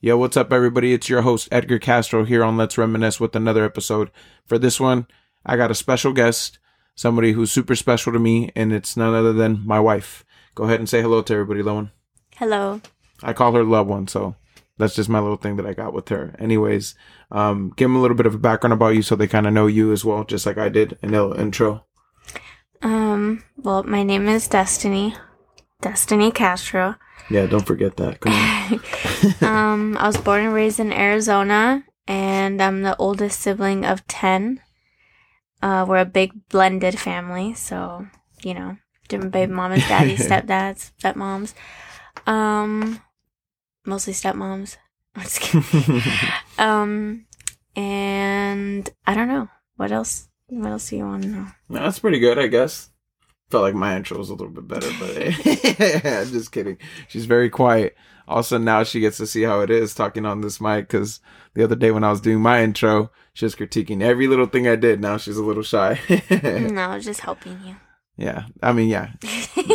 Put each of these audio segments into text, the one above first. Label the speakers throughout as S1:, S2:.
S1: Yo, what's up, everybody? It's your host, Edgar Castro, here on Let's Reminisce with another episode. For this one, I got a special guest, somebody who's super special to me, and it's none other than my wife. Go ahead and say hello to everybody, Lowen.
S2: Hello.
S1: I call her Loved One, so that's just my little thing that I got with her. Anyways, um, give them a little bit of a background about you so they kind of know you as well, just like I did in the intro.
S2: Um, well, my name is Destiny. Destiny Castro.
S1: Yeah, don't forget that. Come on.
S2: um, I was born and raised in Arizona, and I'm the oldest sibling of 10. Uh, we're a big blended family, so, you know, different baby mamas, daddies, stepdads, stepmoms. Um, mostly stepmoms. I'm just kidding. um, and I don't know. What else? What else do you want to know?
S1: No, that's pretty good, I guess. Felt like my intro was a little bit better, but I'm just kidding. She's very quiet. Also, now she gets to see how it is talking on this mic because the other day when I was doing my intro, she was critiquing every little thing I did. Now she's a little shy.
S2: no, just helping you.
S1: Yeah, I mean, yeah,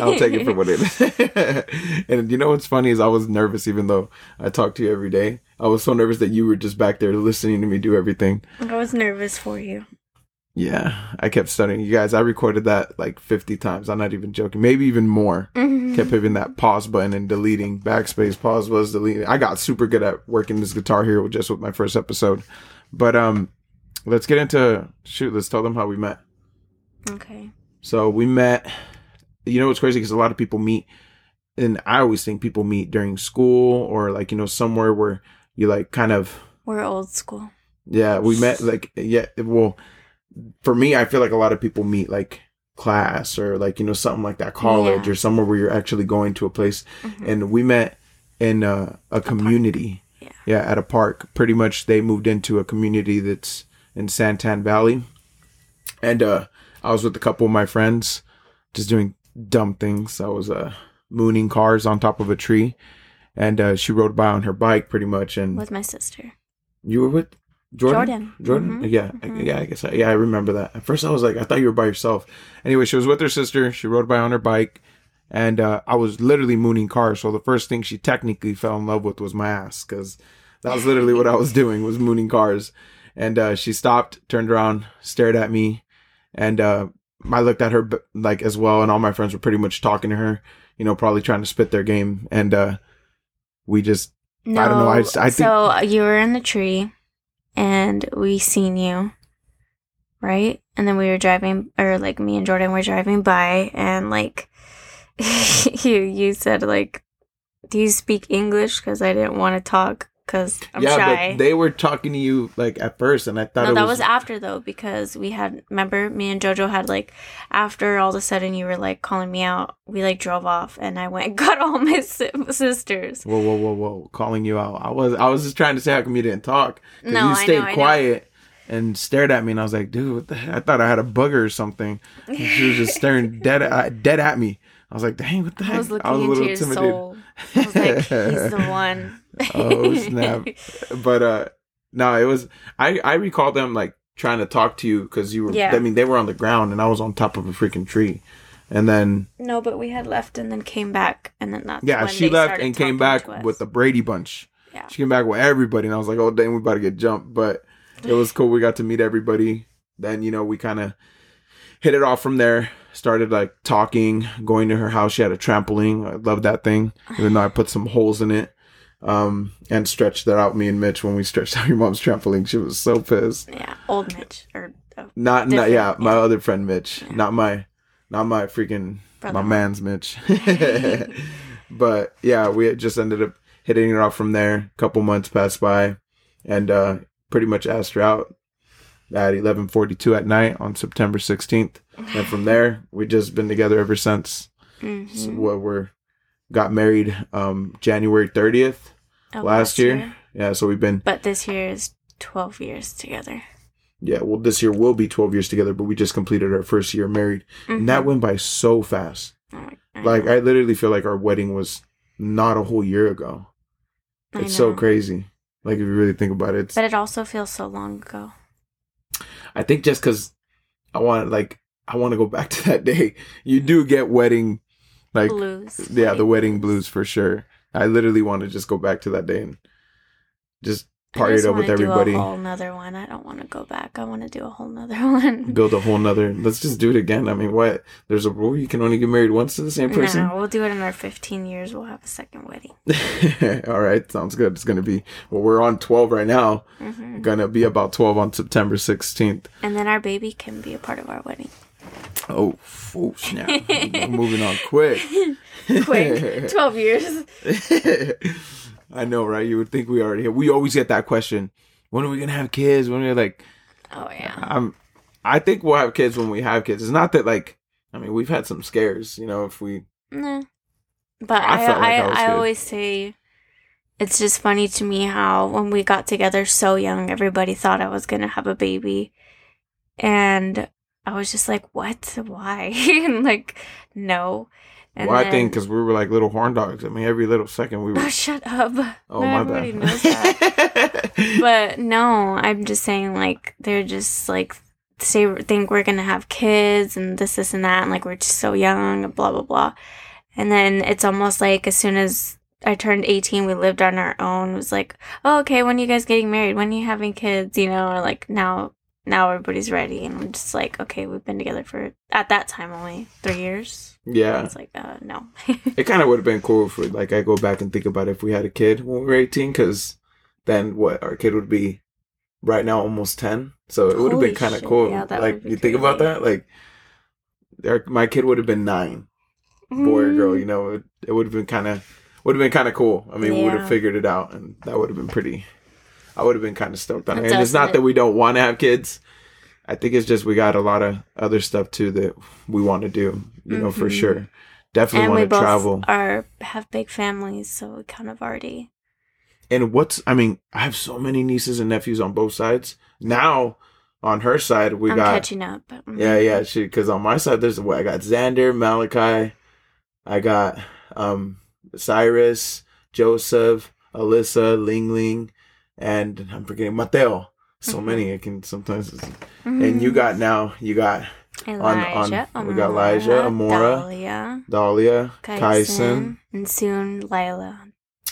S1: I'll take it for what it is. and you know what's funny is I was nervous, even though I talk to you every day. I was so nervous that you were just back there listening to me do everything.
S2: I was nervous for you.
S1: Yeah, I kept studying. You guys, I recorded that like 50 times. I'm not even joking. Maybe even more.
S2: Mm-hmm.
S1: Kept hitting that pause button and deleting. Backspace pause was deleting. I got super good at working this guitar hero just with my first episode. But um let's get into shoot, let's tell them how we met.
S2: Okay.
S1: So we met you know what's crazy because a lot of people meet and I always think people meet during school or like, you know, somewhere where you like kind of
S2: We're old school.
S1: yeah, we met like yeah, well for me, I feel like a lot of people meet like class or like you know something like that, college
S2: Yeah.
S1: or somewhere where you're actually going to a place.
S2: Mhm.
S1: And we met in uh, a community,
S2: Yeah.
S1: at a park. Pretty much, they moved into a community that's in Santan Valley, and uh, I was with a couple of my friends, just doing dumb things. I was uh, mooning cars on top of a tree, and uh, she rode by on her bike, pretty much. And
S2: With my sister.
S1: you were with Jordan.
S2: Jordan.
S1: Jordan.
S2: Mhm,
S1: Yeah,
S2: mhm.
S1: yeah. I guess. I, yeah, I remember that. At first, I was like, I thought you were by yourself. Anyway, she was with her sister. She rode by on her bike, and uh, I was literally mooning cars. So the first thing she technically fell in love with was my ass, because that was literally what I was doing was mooning cars. And uh, she stopped, turned around, stared at me, and uh, I looked at her like as well. And all my friends were pretty much talking to her, you know, probably trying to spit their game. And uh, we just
S2: No,
S1: I don't know, I just- I think-
S2: so you were in the tree, and we seen you, right? And then we were driving, or like me and Jordan were driving by, and like you you said like, "Do you speak English?" Because I didn't want to talk because I'm
S1: yeah,
S2: shy.
S1: but they were talking to you like at first, and I thought
S2: no,
S1: it
S2: that
S1: was
S2: was after though because we had remember me and Jojo had like after all of a sudden you were like calling me out. We like drove off, and I went and got all my si- sisters.
S1: Whoa, whoa, whoa, whoa! Calling you out. I was, I was just trying to say how come you didn't talk?
S2: No,
S1: you
S2: I
S1: stayed
S2: know, I
S1: quiet and stared at me, and I was like, dude, what the heck? I thought I had a bugger or something. And she was just staring dead, at, dead at me. I was like, dang, what the heck?
S2: I was looking into your soul. I was like, he's the one.
S1: oh snap! But uh, no, it was. I I recall them like trying to talk to you because you were.
S2: Yeah.
S1: I mean, they were on the ground, and I was on top of a freaking tree, and then
S2: no, but we had left and then came back, and then that's
S1: Yeah,
S2: when
S1: she left and came back with the Brady bunch.
S2: Yeah.
S1: She came back with everybody, and I was like, "Oh, dang, we about to get jumped." But it was cool. We got to meet everybody. Then you know we kind of hit it off from there. Started like talking, going to her house. She had a trampoline. I love that thing, even though I put some holes in it. Um, and stretched that out. Me and Mitch when we stretched out your mom's trampoline, she was so pissed.
S2: yeah, old Mitch or oh,
S1: Not, not
S2: Different,
S1: yeah, my other friend Mitch, not my, not my freaking
S2: brother.
S1: my man's Mitch. but yeah, we just ended up hitting it off from there. A couple months passed by, and uh, pretty much asked her out at eleven forty two at night on September sixteenth. And from there, we just been together ever since.
S2: Mhm.
S1: So what we're got married um, January thirtieth
S2: Of
S1: last year. Yeah, so we've been
S2: But this year is twelve years together.
S1: yeah. Well, this year will be twelve years together, but we just completed our first year married, and that
S2: Mhm.
S1: went by so fast.
S2: Oh, I
S1: Like
S2: know.
S1: I literally feel like our wedding was not a whole year ago. It's so crazy. Like if you really think about it, it's,
S2: But it also feels so long ago.
S1: I think just because I want like I want to go back to that day. You do get wedding, like
S2: Blues.
S1: yeah, the wedding blues for sure. I literally want to just go back to that day and just Party up with everybody.
S2: a whole nother one. I don't want to go back. I want to do a whole nother one.
S1: Build a whole nother. Let's just do it again. I mean, what? There's a rule you can only get married once to the same person.
S2: No, we'll do it in our 15 years. We'll have a second wedding.
S1: All right, sounds good. It's gonna be. Well, we're on twelve right now.
S2: hmm
S1: Gonna be about twelve on September sixteenth.
S2: And then our baby can be a part of our wedding.
S1: Oh, oh snap! We're moving on quick.
S2: Quick, 12 years.
S1: I know, right? You would think we already. We always get that question. When are we gonna have kids? When we're like?
S2: Oh yeah.
S1: I'm. I think we'll have kids when we have kids. It's not that like. I mean, we've had some scares. You know, if we.
S2: Nah. But
S1: I
S2: I
S1: like
S2: I,
S1: I
S2: I, always say it's just funny to me how when we got together so young, everybody thought I was gonna have a baby, and I was just like, "What? Why?" and like, no. And
S1: well, I think because we were like little horn dogs. I mean, every little second we
S2: oh,
S1: were.
S2: Oh, shut up.
S1: Oh
S2: No,
S1: my bad.
S2: knows that. but no, I'm just saying like they're just like say think we're gonna have kids and this, this, and that, and like we're just so young and blah blah blah. And then it's almost like as soon as I turned 18, we lived on our own. It was like, oh, okay, when are you guys getting married? When are you having kids? You know, or like now, now everybody's ready, and I'm just like, okay, we've been together for at that time only three years.
S1: Yeah,
S2: It's like, uh, no.
S1: it kind of would have been cool if, we, like, I go back and think about if we had a kid when we were eighteen, because then what our kid would be right now almost ten. So it would have been kind of cool.
S2: yeah, that
S1: like
S2: would be
S1: you think about that, like. Our, my kid would have been nine, boy or
S2: Mm.
S1: girl. You know, it, it would have been kind of would have been kind of cool. I mean, we would have figured it out, and that would have been pretty. I would have been kind of stoked on it. And it's not that we don't want to have kids. I think it's just we got a lot of other stuff too that we want to do. You know, for
S2: Mhm.
S1: sure. Definitely want to travel.
S2: are have big families, so we kind of already.
S1: And what's I mean, I have so many nieces and nephews on both sides. Now, on her side, we
S2: I'm
S1: got
S2: catching up. Mm.
S1: yeah, yeah, she because on my side there's what I got Xander, Malachi, I got um Cyrus, Joseph, Alyssa, Ling Ling, and I'm forgetting Mateo. So
S2: Mhm.
S1: many It can sometimes.
S2: Mhm.
S1: And you got now you got
S2: Elijah,
S1: on- we got Elijah, Amora,
S2: Dahlia,
S1: Dahlia,
S2: Kyson,
S1: Kyson.
S2: and soon Lila.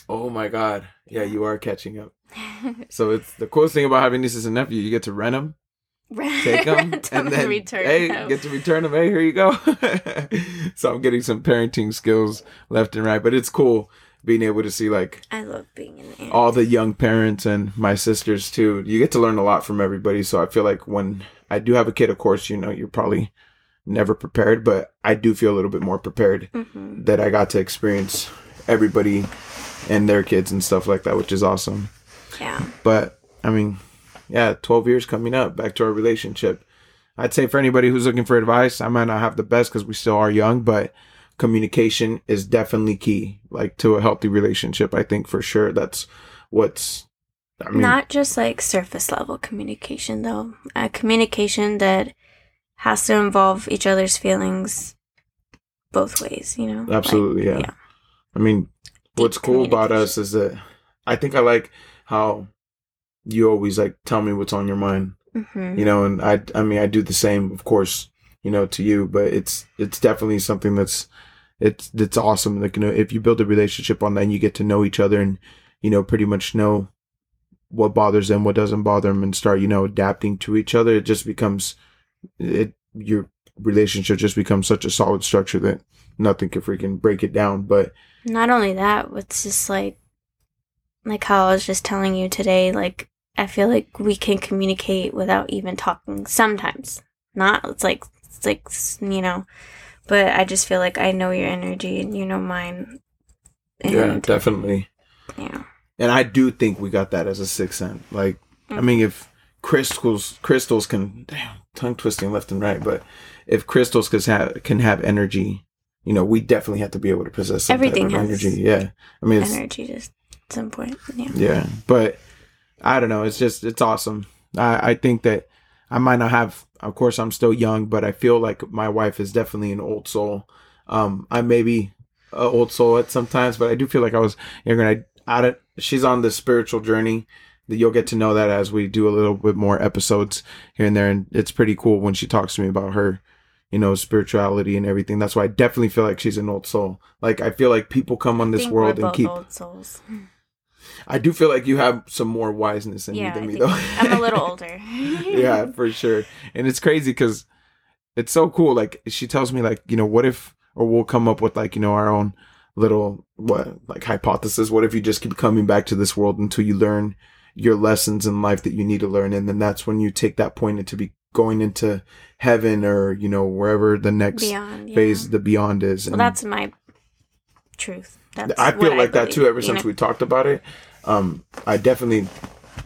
S1: Oh my God! Yeah, you are catching up. So it's the coolest thing about having nieces and nephews. You get to rent them, take them, and then
S2: return
S1: hey,
S2: them.
S1: get to return them. Hey, here you go. so I'm getting some parenting skills left and right, but it's cool being able to see like
S2: I love being an aunt.
S1: all the young parents and my sisters too. You get to learn a lot from everybody. So I feel like when I do have a kid, of course, you know, you're probably never prepared, but I do feel a little bit more prepared
S2: hmm
S1: that I got to experience everybody and their kids and stuff like that, which is awesome.
S2: Yeah.
S1: But I mean, yeah, 12 years coming up, back to our relationship. I'd say for anybody who's looking for advice, I might not have the best because we still are young, but communication is definitely key, like to a healthy relationship. I think for sure that's what's, I mean,
S2: Not just like surface level communication, though. A communication that has to involve each other's feelings both ways, you know? Like,
S1: Absolutely, yeah. I mean, what's cool about us is that I think I like how you always like tell me what's on your mind.
S2: Mhm.
S1: you know and i i mean i do the same of course you know to you but it's it's definitely something that's it's it's awesome. Like you know if you build a relationship on that and you get to know each other and you know pretty much know what bothers them what doesn't bother them and start you know adapting to each other. It just becomes it your relationship just becomes such a solid structure that nothing can freaking break it down. But
S2: Not only that, it's just like, like how I was just telling you today, like, I feel like we can communicate without even talking sometimes. Not, it's like, it's like, you know, but I just feel like I know your energy and you know mine.
S1: yeah definitely
S2: yeah.
S1: and i do think we got that as a sixth sense like I
S2: Mm.
S1: mean, if crystals crystals can damn, tongue twisting left and right, but if crystals can have can have energy, you know, we definitely have to be able to possess some
S2: Everything
S1: type of
S2: has
S1: energy. Yeah, I mean, it's,
S2: Energy just at some point. Yeah.
S1: yeah, but I don't know. It's just it's awesome. I I think that I might not have. Of course, I'm still young, but I feel like my wife is definitely an old soul. Um, I may be an old soul at sometimes, but I do feel like I was younger. And I, I don't, she's on this spiritual journey. That you'll get to know that as we do a little bit more episodes here and there, and it's pretty cool when she talks to me about her, you know, spirituality and everything. That's why I definitely feel like she's an old soul. Like I feel like people come on this world and keep
S2: old souls.
S1: I do feel like you have some more wiseness in
S2: Yeah,
S1: you than
S2: I
S1: me, though.
S2: I'm a little older.
S1: yeah, for sure. And it's crazy because it's so cool. Like she tells me, like you know, what if, or we'll come up with like you know our own little what like hypothesis. What if you just keep coming back to this world until you learn your lessons in life that you need to learn, and then that's when you take that point into be going into heaven or you know wherever the next
S2: Beyond. Yeah.
S1: phase, the beyond is.
S2: Well, that's my truth. That's
S1: I feel like that too ever since
S2: know?
S1: we talked about it. Um, I definitely,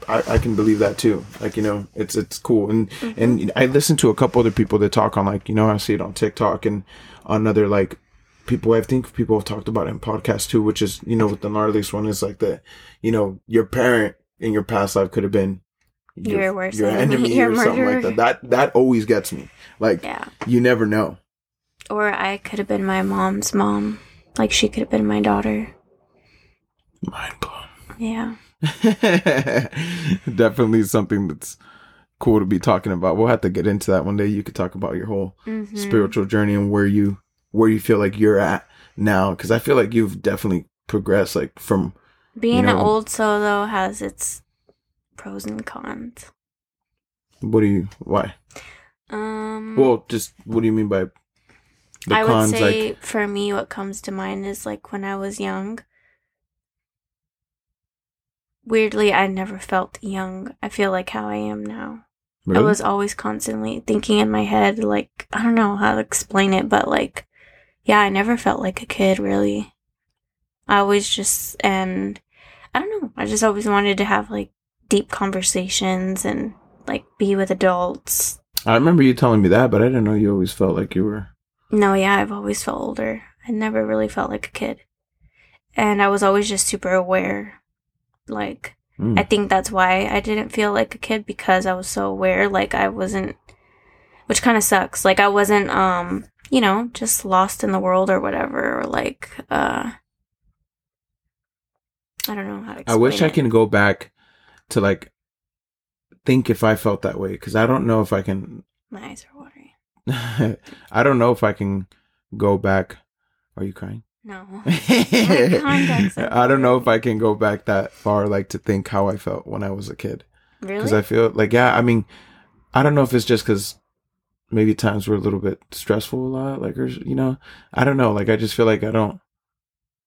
S1: I, I can believe that too. Like you know, it's it's cool, and
S2: Mm-hmm.
S1: and I listen to a couple other people that talk on like you know I see it on TikTok and on other like people. I think people have talked about it in podcasts too, which is you know with the gnarliest one is like the you know your parent in your past life could have been
S2: Your worst
S1: your
S2: enemy, your
S1: or something like that. That that always gets me. Like
S2: Yeah.
S1: you never know.
S2: Or I could have been my mom's mom. Like she could have been my daughter.
S1: Mind blown.
S2: Yeah.
S1: Definitely something that's cool to be talking about. We'll have to get into that one day. You could talk about your whole
S2: Mhm.
S1: spiritual journey and where you where you feel like you're at now because I feel like you've definitely progressed like from
S2: Being
S1: know-
S2: an old solo has its pros and cons.
S1: what do you why?
S2: Um
S1: Well, just what do you mean by the
S2: I would say
S1: like
S2: for me what comes to mind is like when I was young. Weirdly, I never felt young. I feel like how I am now.
S1: really?
S2: I was always constantly thinking in my head, like, I don't know how to explain it, but like, yeah, I never felt like a kid really. I always just, and I don't know, I just always wanted to have like deep conversations and like be with adults.
S1: I remember you telling me that, but I didn't know you always felt like you were
S2: No, yeah, I've always felt older. I never really felt like a kid. And I was always just super aware. Like,
S1: Mm.
S2: I think that's why I didn't feel like a kid because I was so aware. Like I wasn't, which kind of sucks. Like I wasn't, um, you know, just lost in the world or whatever. Or like, uh, I don't know how to.
S1: I wish I can go back to like think if I felt that way because I don't know if I can.
S2: My eyes are watering.
S1: I don't know if I can go back. Are you crying?
S2: No.
S1: I don't know if I can go back that far, like to think how I felt when I was a kid.
S2: Really?
S1: Because I feel like, yeah, I mean, I don't know if it's just because maybe times were a little bit stressful a lot, like, or, you know, I don't know. Like, I just feel like I don't,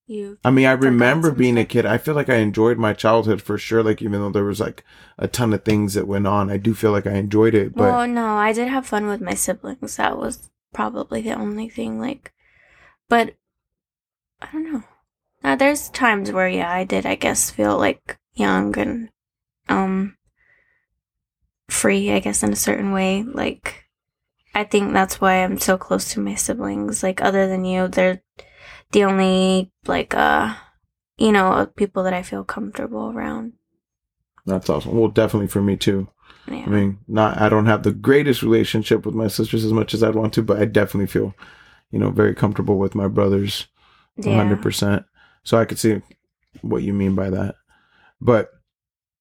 S2: you.
S1: I mean, I remember being a kid. I feel like I enjoyed my childhood for sure. Like, even though there was like a ton of things that went on, I do feel like I enjoyed it. But
S2: well, no, I did have fun with my siblings. That was probably the only thing. Like, but I don't know. Uh, there's times where, yeah, I did. I guess feel like young and um free. I guess in a certain way. Like, I think that's why I'm so close to my siblings. Like, other than you, they're the only like uh you know people that I feel comfortable around.
S1: that's awesome. Well, definitely for me too.
S2: Yeah.
S1: I mean, not I don't have the greatest relationship with my sisters as much as I'd want to, but I definitely feel, you know, very comfortable with my brothers, hundred percent. So I could see what you mean by that, but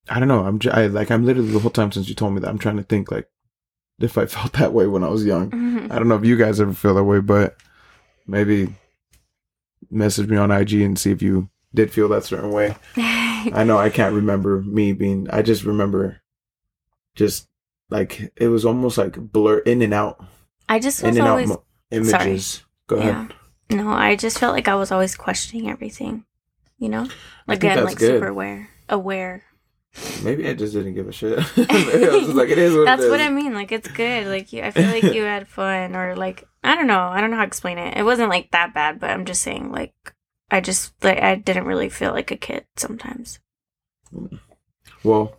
S1: I don't know. I'm j- I, like I'm literally the whole time since you told me that I'm trying to think like if I felt that way when I was young.
S2: Mhm.
S1: I don't know if you guys ever feel that way, but maybe message me on IG and see if you did feel that certain way. I know I can't remember me being. I just remember, just like it was almost like blur in and out,
S2: I just
S1: in and
S2: always
S1: out mo- images. Go ahead.
S2: Yeah. No, I just felt like I was always questioning everything. You know?
S1: Like I think
S2: Again, like
S1: good.
S2: super aware. Aware.
S1: Maybe I just didn't give a shit. Maybe I was just like, it is what
S2: That's
S1: it is.
S2: what I mean. Like it's good. Like you I feel like you had fun or like I don't know. I don't know how to explain it. It wasn't like that bad, but I'm just saying like I just like I didn't really feel like a kid sometimes.
S1: Well,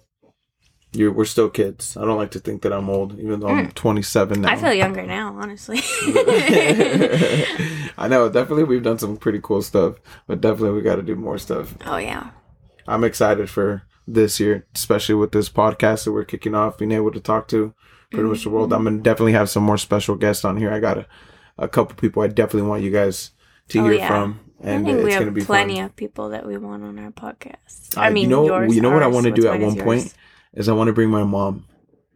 S1: you we're still kids. I don't like to think that I'm old, even though I'm 27 now.
S2: Mm. I feel younger now, honestly.
S1: I know. Definitely, we've done some pretty cool stuff, but definitely we got to do more stuff.
S2: oh yeah.
S1: I'm excited for this year, especially with this podcast that we're kicking off, being able to talk to pretty much the world. I'm gonna definitely have some more special guests on here. I got a, a couple people I definitely want you guys to
S2: Oh,
S1: hear
S2: yeah.
S1: from,
S2: I
S1: and
S2: think
S1: uh,
S2: we
S1: it's
S2: have plenty
S1: fun.
S2: of people that we want on our podcast.
S1: Uh,
S2: I mean,
S1: you know,
S2: yours,
S1: you know what I want to do at one point
S2: yours.
S1: Is I want to bring my mom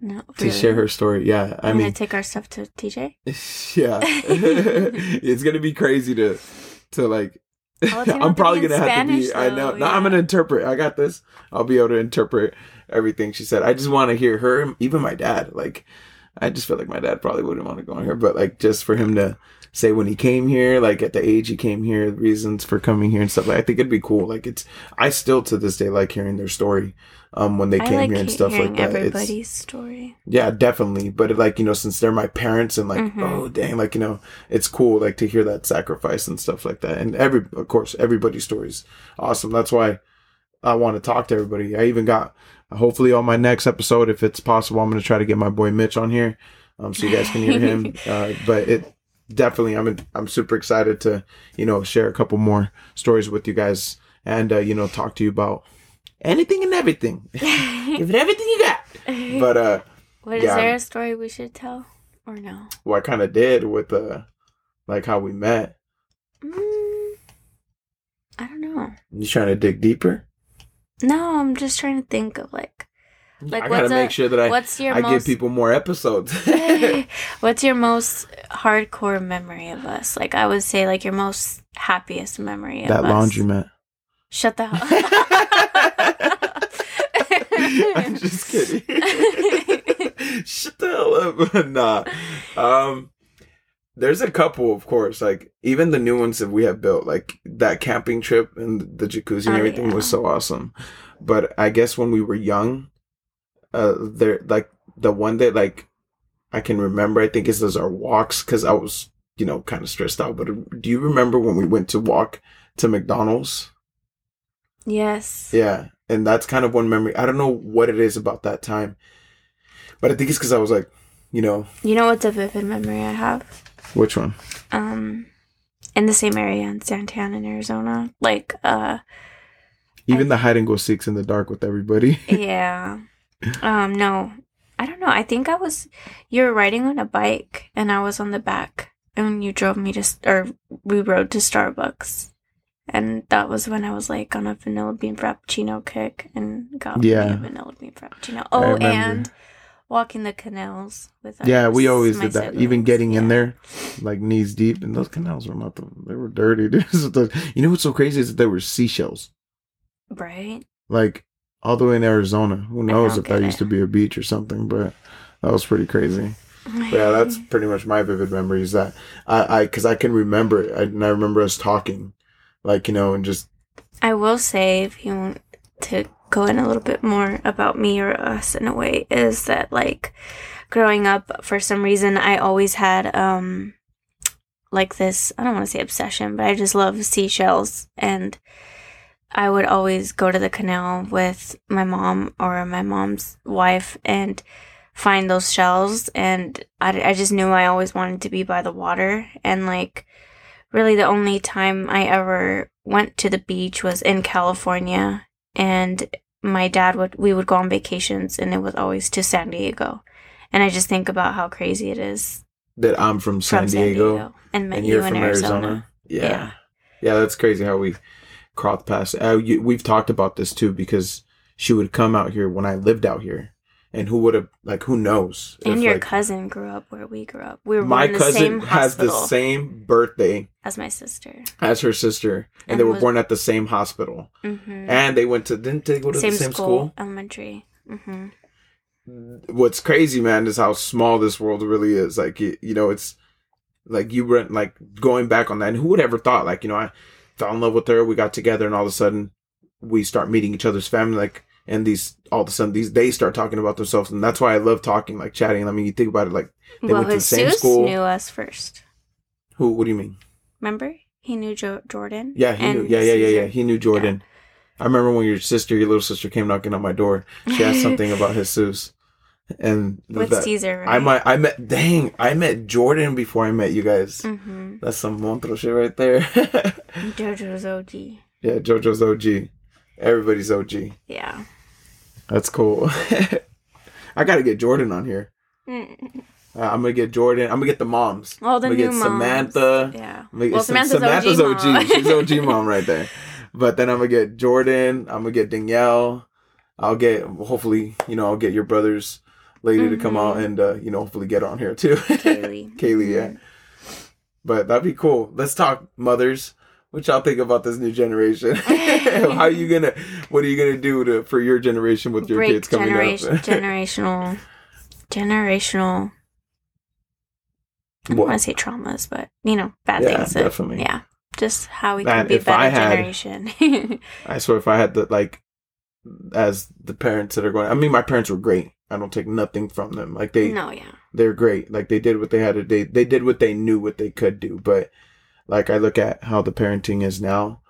S2: No,
S1: to
S2: really?
S1: share her story. Yeah, I
S2: I'm
S1: mean,
S2: gonna take our stuff to TJ.
S1: yeah, it's gonna be crazy to to like
S2: Oh, it
S1: I'm probably gonna have to be.
S2: Spanish,
S1: I know.
S2: though,
S1: No, I'm gonna interpret. I got this. I'll be able to interpret everything she said. I just want to hear her, even my dad. Like, I just feel like my dad probably wouldn't want to go on here, but like just for him to say when he came here, like at the age he came here, reasons for coming here and stuff. Like, I think it'd be cool. Like, it's. I still to this day like hearing their story. Um, when they
S2: I
S1: came
S2: like
S1: here and stuff like that. It's-
S2: everybody's story.
S1: yeah, definitely. But it, like you know, since they're my parents and like,
S2: Mhm.
S1: oh dang, like you know, it's cool like to hear that sacrifice and stuff like that. And every, of course, everybody's stories awesome. That's why I want to talk to everybody. I even got hopefully on my next episode, if it's possible, I'm gonna try to get my boy Mitch on here, um, so you guys can hear him. uh, but it definitely, I'm I'm super excited to you know share a couple more stories with you guys and uh, you know talk to you about anything and everything. Give it everything you got. But uh.
S2: what is
S1: yeah.
S2: there a story we should tell or no?
S1: well, I kind of did with uh, like how we met.
S2: Mm, I don't know.
S1: You trying to dig deeper?
S2: No, I'm just trying to think of like Like,
S1: I gotta
S2: what's
S1: make
S2: a-
S1: sure that I
S2: what's your
S1: I give people more episodes.
S2: what's your most hardcore memory of us? Like I would say like your most happiest memory of
S1: that
S2: us.
S1: laundromat.
S2: Shut the hell
S1: I'm just kidding. Shut the hell up. nah. Um there's a couple, of course, like even the new ones that we have built, like that camping trip and the jacuzzi and
S2: Oh,
S1: everything was so awesome. But I guess when we were young, uh, there like the one that like I can remember, I think is those our walks because I was you know kind of stressed out. But do you remember when we went to walk to McDonald's?
S2: Yes.
S1: Yeah, and that's kind of one memory. I don't know what it is about that time, but I think it's because I was like, you know,
S2: You know what's a vivid memory I have?
S1: which one?
S2: Um in the same area in Santan in Arizona. Like uh
S1: Even the hide and go seeks in the dark with everybody.
S2: yeah. Um no. I don't know. I think I was you were riding on a bike and I was on the back and you drove me to or we rode to Starbucks. And that was when I was like on a vanilla bean frappuccino kick and got
S1: Yeah.
S2: me a vanilla bean frappuccino. Oh, and walking the canals with our
S1: yeah, we always did that. Even
S2: siblings.
S1: getting in there, like knees deep, and those canals were not the, they were dirty. dude. So the- you know what's so crazy is that there were seashells,
S2: Right?
S1: like all the way in Arizona. Who knows if that
S2: get
S1: used to be a beach or something, but that was pretty crazy. But yeah, that's pretty much my vivid memories. That I, I, because I can remember, it, I, and I remember us talking, like you know, and just
S2: I will say, if you want to go in a little bit more about me or us in a way, is that like growing up, for some reason, I always had um like this. I don't want to say obsession, but I just love seashells, and I would always go to the canal with my mom or my mom's wife and find those shells and I, I just knew I always wanted to be by the water and like really the only time I ever went to the beach was in California and my dad would we would go on vacations and it was always to San Diego. And I just think about how crazy it is
S1: that I'm from San,
S2: from
S1: Diego,
S2: and met
S1: and
S2: you
S1: you're
S2: in
S1: from
S2: Arizona.
S1: Arizona. Yeah.
S2: Yeah.
S1: yeah, that's crazy how we crossed past. Uh, you, we've talked about this too because she would come out here when I lived out here, and who would have like who knows?
S2: And
S1: if,
S2: your
S1: like,
S2: cousin grew up where we grew up. We were
S1: my
S2: in the
S1: cousin
S2: same
S1: has the same birthday
S2: as my sister.
S1: as her sister, and they were
S2: was-
S1: born at the same hospital,
S2: hmm
S1: and they went to didn't they go to
S2: Same,
S1: the same
S2: school,
S1: school?
S2: elementary. hmm
S1: What's crazy, man, is how small this world really is. Like you, you know, it's like you were like going back on that, and who would ever thought? Like you know, I fell in love with her, we got together, and all of a sudden we start meeting each other's family, like. And these all of a sudden these they start talking about themselves, and that's why I love talking, like chatting. I mean, you think about it, like They
S2: well,
S1: went to the
S2: his
S1: same
S2: Jesus
S1: school.
S2: knew us first.
S1: who? What do you mean?
S2: Remember, he knew jo- Jordan.
S1: Yeah, he knew. Yeah, yeah, yeah, yeah. He knew Jordan. I remember when your sister, your little sister, came knocking on my door. She asked something about Jesus, and
S2: with
S1: that-
S2: Caesar. Right?
S1: I might. I met. Dang, I met Jordan before I met you guys.
S2: Mm-hmm.
S1: That's some Montro shit right there.
S2: JoJo's OG.
S1: yeah, JoJo's OG. Everybody's OG.
S2: Yeah.
S1: That's cool. I gotta get Jordan on here.
S2: Mm.
S1: Uh, I'm gonna get Jordan. I'm gonna get the moms.
S2: All the
S1: I'm
S2: new
S1: gonna get
S2: moms.
S1: Samantha.
S2: Yeah.
S1: I'm gonna get
S2: Well,
S1: Sam-
S2: Samantha's OG mom.
S1: She's OG mom right there. But then I'm gonna get Jordan. I'm gonna get Danielle. I'll get hopefully you know I'll get your brother's lady to come out
S2: Mhm.
S1: and uh, you know hopefully get on here too.
S2: Kaylee.
S1: Kaylee, yeah. But that'd be cool. Let's talk mothers. what y'all think about this new generation? How are you gonna? What are you gonna do to for your generation with your
S2: Break
S1: kids coming
S2: generation,
S1: up?
S2: generational, generational. I don't want to say traumas, but you know, bad
S1: Yeah,
S2: things. that-
S1: definitely.
S2: Yeah, just how we
S1: Man,
S2: can be
S1: if I
S2: better
S1: had-
S2: generation.
S1: I swear, if I had the like, as the parents that are going, I mean, my parents were great. I don't take nothing from them. Like they,
S2: no, yeah,
S1: they're great. Like they did what they had to. They they did what they knew what they could do. But like I look at how the parenting is now,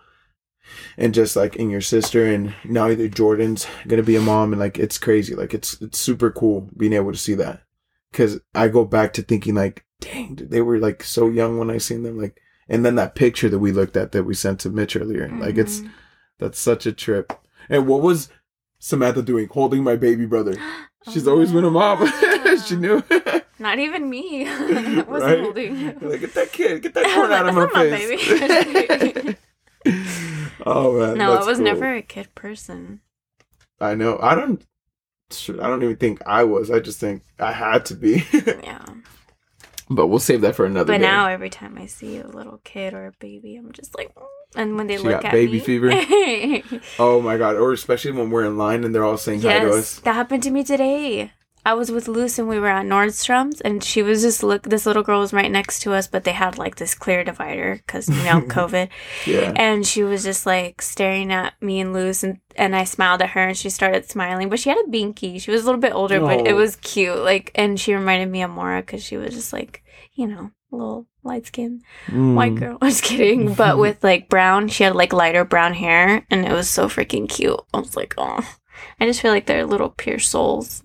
S1: and just like in your sister, and now either Jordan's gonna be a mom, and like it's crazy. Like it's it's super cool being able to see that. Cause I go back to thinking like, dang, they were like so young when I seen them. Like, and then that picture that we looked at that we sent to Mitch earlier. Like it's
S2: Mhm.
S1: that's such a trip. And what was Samantha doing? Holding my baby brother. She's always been a mom. Oh, she knew.
S2: Not even me. I wasn't
S1: Right?
S2: holding.
S1: like, get that kid, get that corn out of my face. oh man.
S2: No, I was
S1: cool.
S2: never a kid person.
S1: I know. I don't. shoot, I don't even think I was. I just think I had to be.
S2: Yeah.
S1: But we'll save that for another
S2: But
S1: day.
S2: now every time I see a little kid or a baby, I'm just like, "Mm." and when they
S1: She
S2: look
S1: got
S2: at
S1: baby
S2: me,
S1: fever? oh my god! Or especially when we're in line and they're all saying hi to us.
S2: that happened to me today. I was with Luce and we were at Nordstrom's, and she was just look. This little girl was right next to us, but they had like this clear divider because you know COVID.
S1: Yeah.
S2: And she was just like staring at me and Luce, and, and I smiled at her, and she started smiling. But she had a binky. She was a little bit older, but it
S1: Oh.
S2: was cute. Like, and she reminded me of Mora because she was just like, you know, little light skin
S1: Mm.
S2: white girl. I was kidding, but with like brown. She had like lighter brown hair, and it was so freaking cute. I was like, oh, I just feel like they're little pure souls.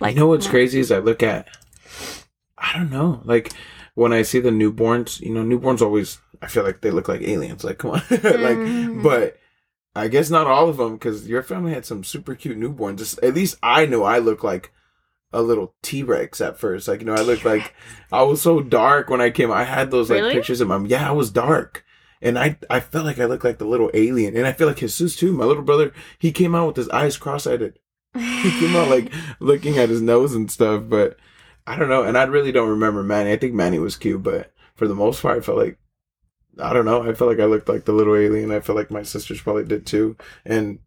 S2: Like,
S1: you know what's
S2: yeah.
S1: crazy is I look at, I don't know, like when I see the newborns, you know, newborns always, I feel like they look like aliens. Like, come on, like,
S2: Mhm.
S1: but I guess not all of them because your family had some super cute newborns. Just at least I know I look like a little T Rex at first. Like, you know, I looked like I was so dark when I came. I had those like
S2: Really?
S1: pictures of my yeah, I was dark. And I, I felt like I looked like the little alien, and I feel like Jesus too. My little brother, he came out with his eyes cross-eyed he came out like looking at his nose and stuff, but I don't know. And I really don't remember Manny. I think Manny was cute, but for the most part, I felt like I don't know. I felt like I looked like the little alien. I feel like my sisters probably did too. And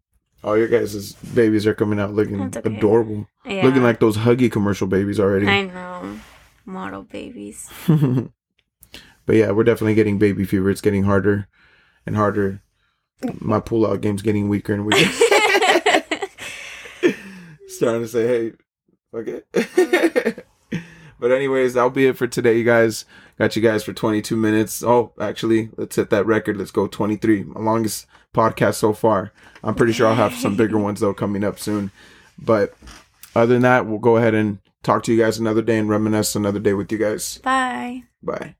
S1: all your guys' babies are coming out looking
S2: okay.
S1: adorable,
S2: yeah,
S1: looking like those Huggy commercial babies already.
S2: I know, model babies.
S1: but yeah, we're definitely getting baby fever. It's getting harder and harder. My pull-out game's getting weaker and weaker. starting to say, hey, fuck it. Mm. But anyways, that'll be it for today, you guys. Got you guys for 22 minutes. Oh, actually, let's hit that record. Let's go 23. My longest podcast so far. I'm pretty sure I'll have some bigger ones though coming up soon. But other than that, we'll go ahead and talk to you guys another day and reminisce another day with you guys.
S2: Bye.
S1: Bye.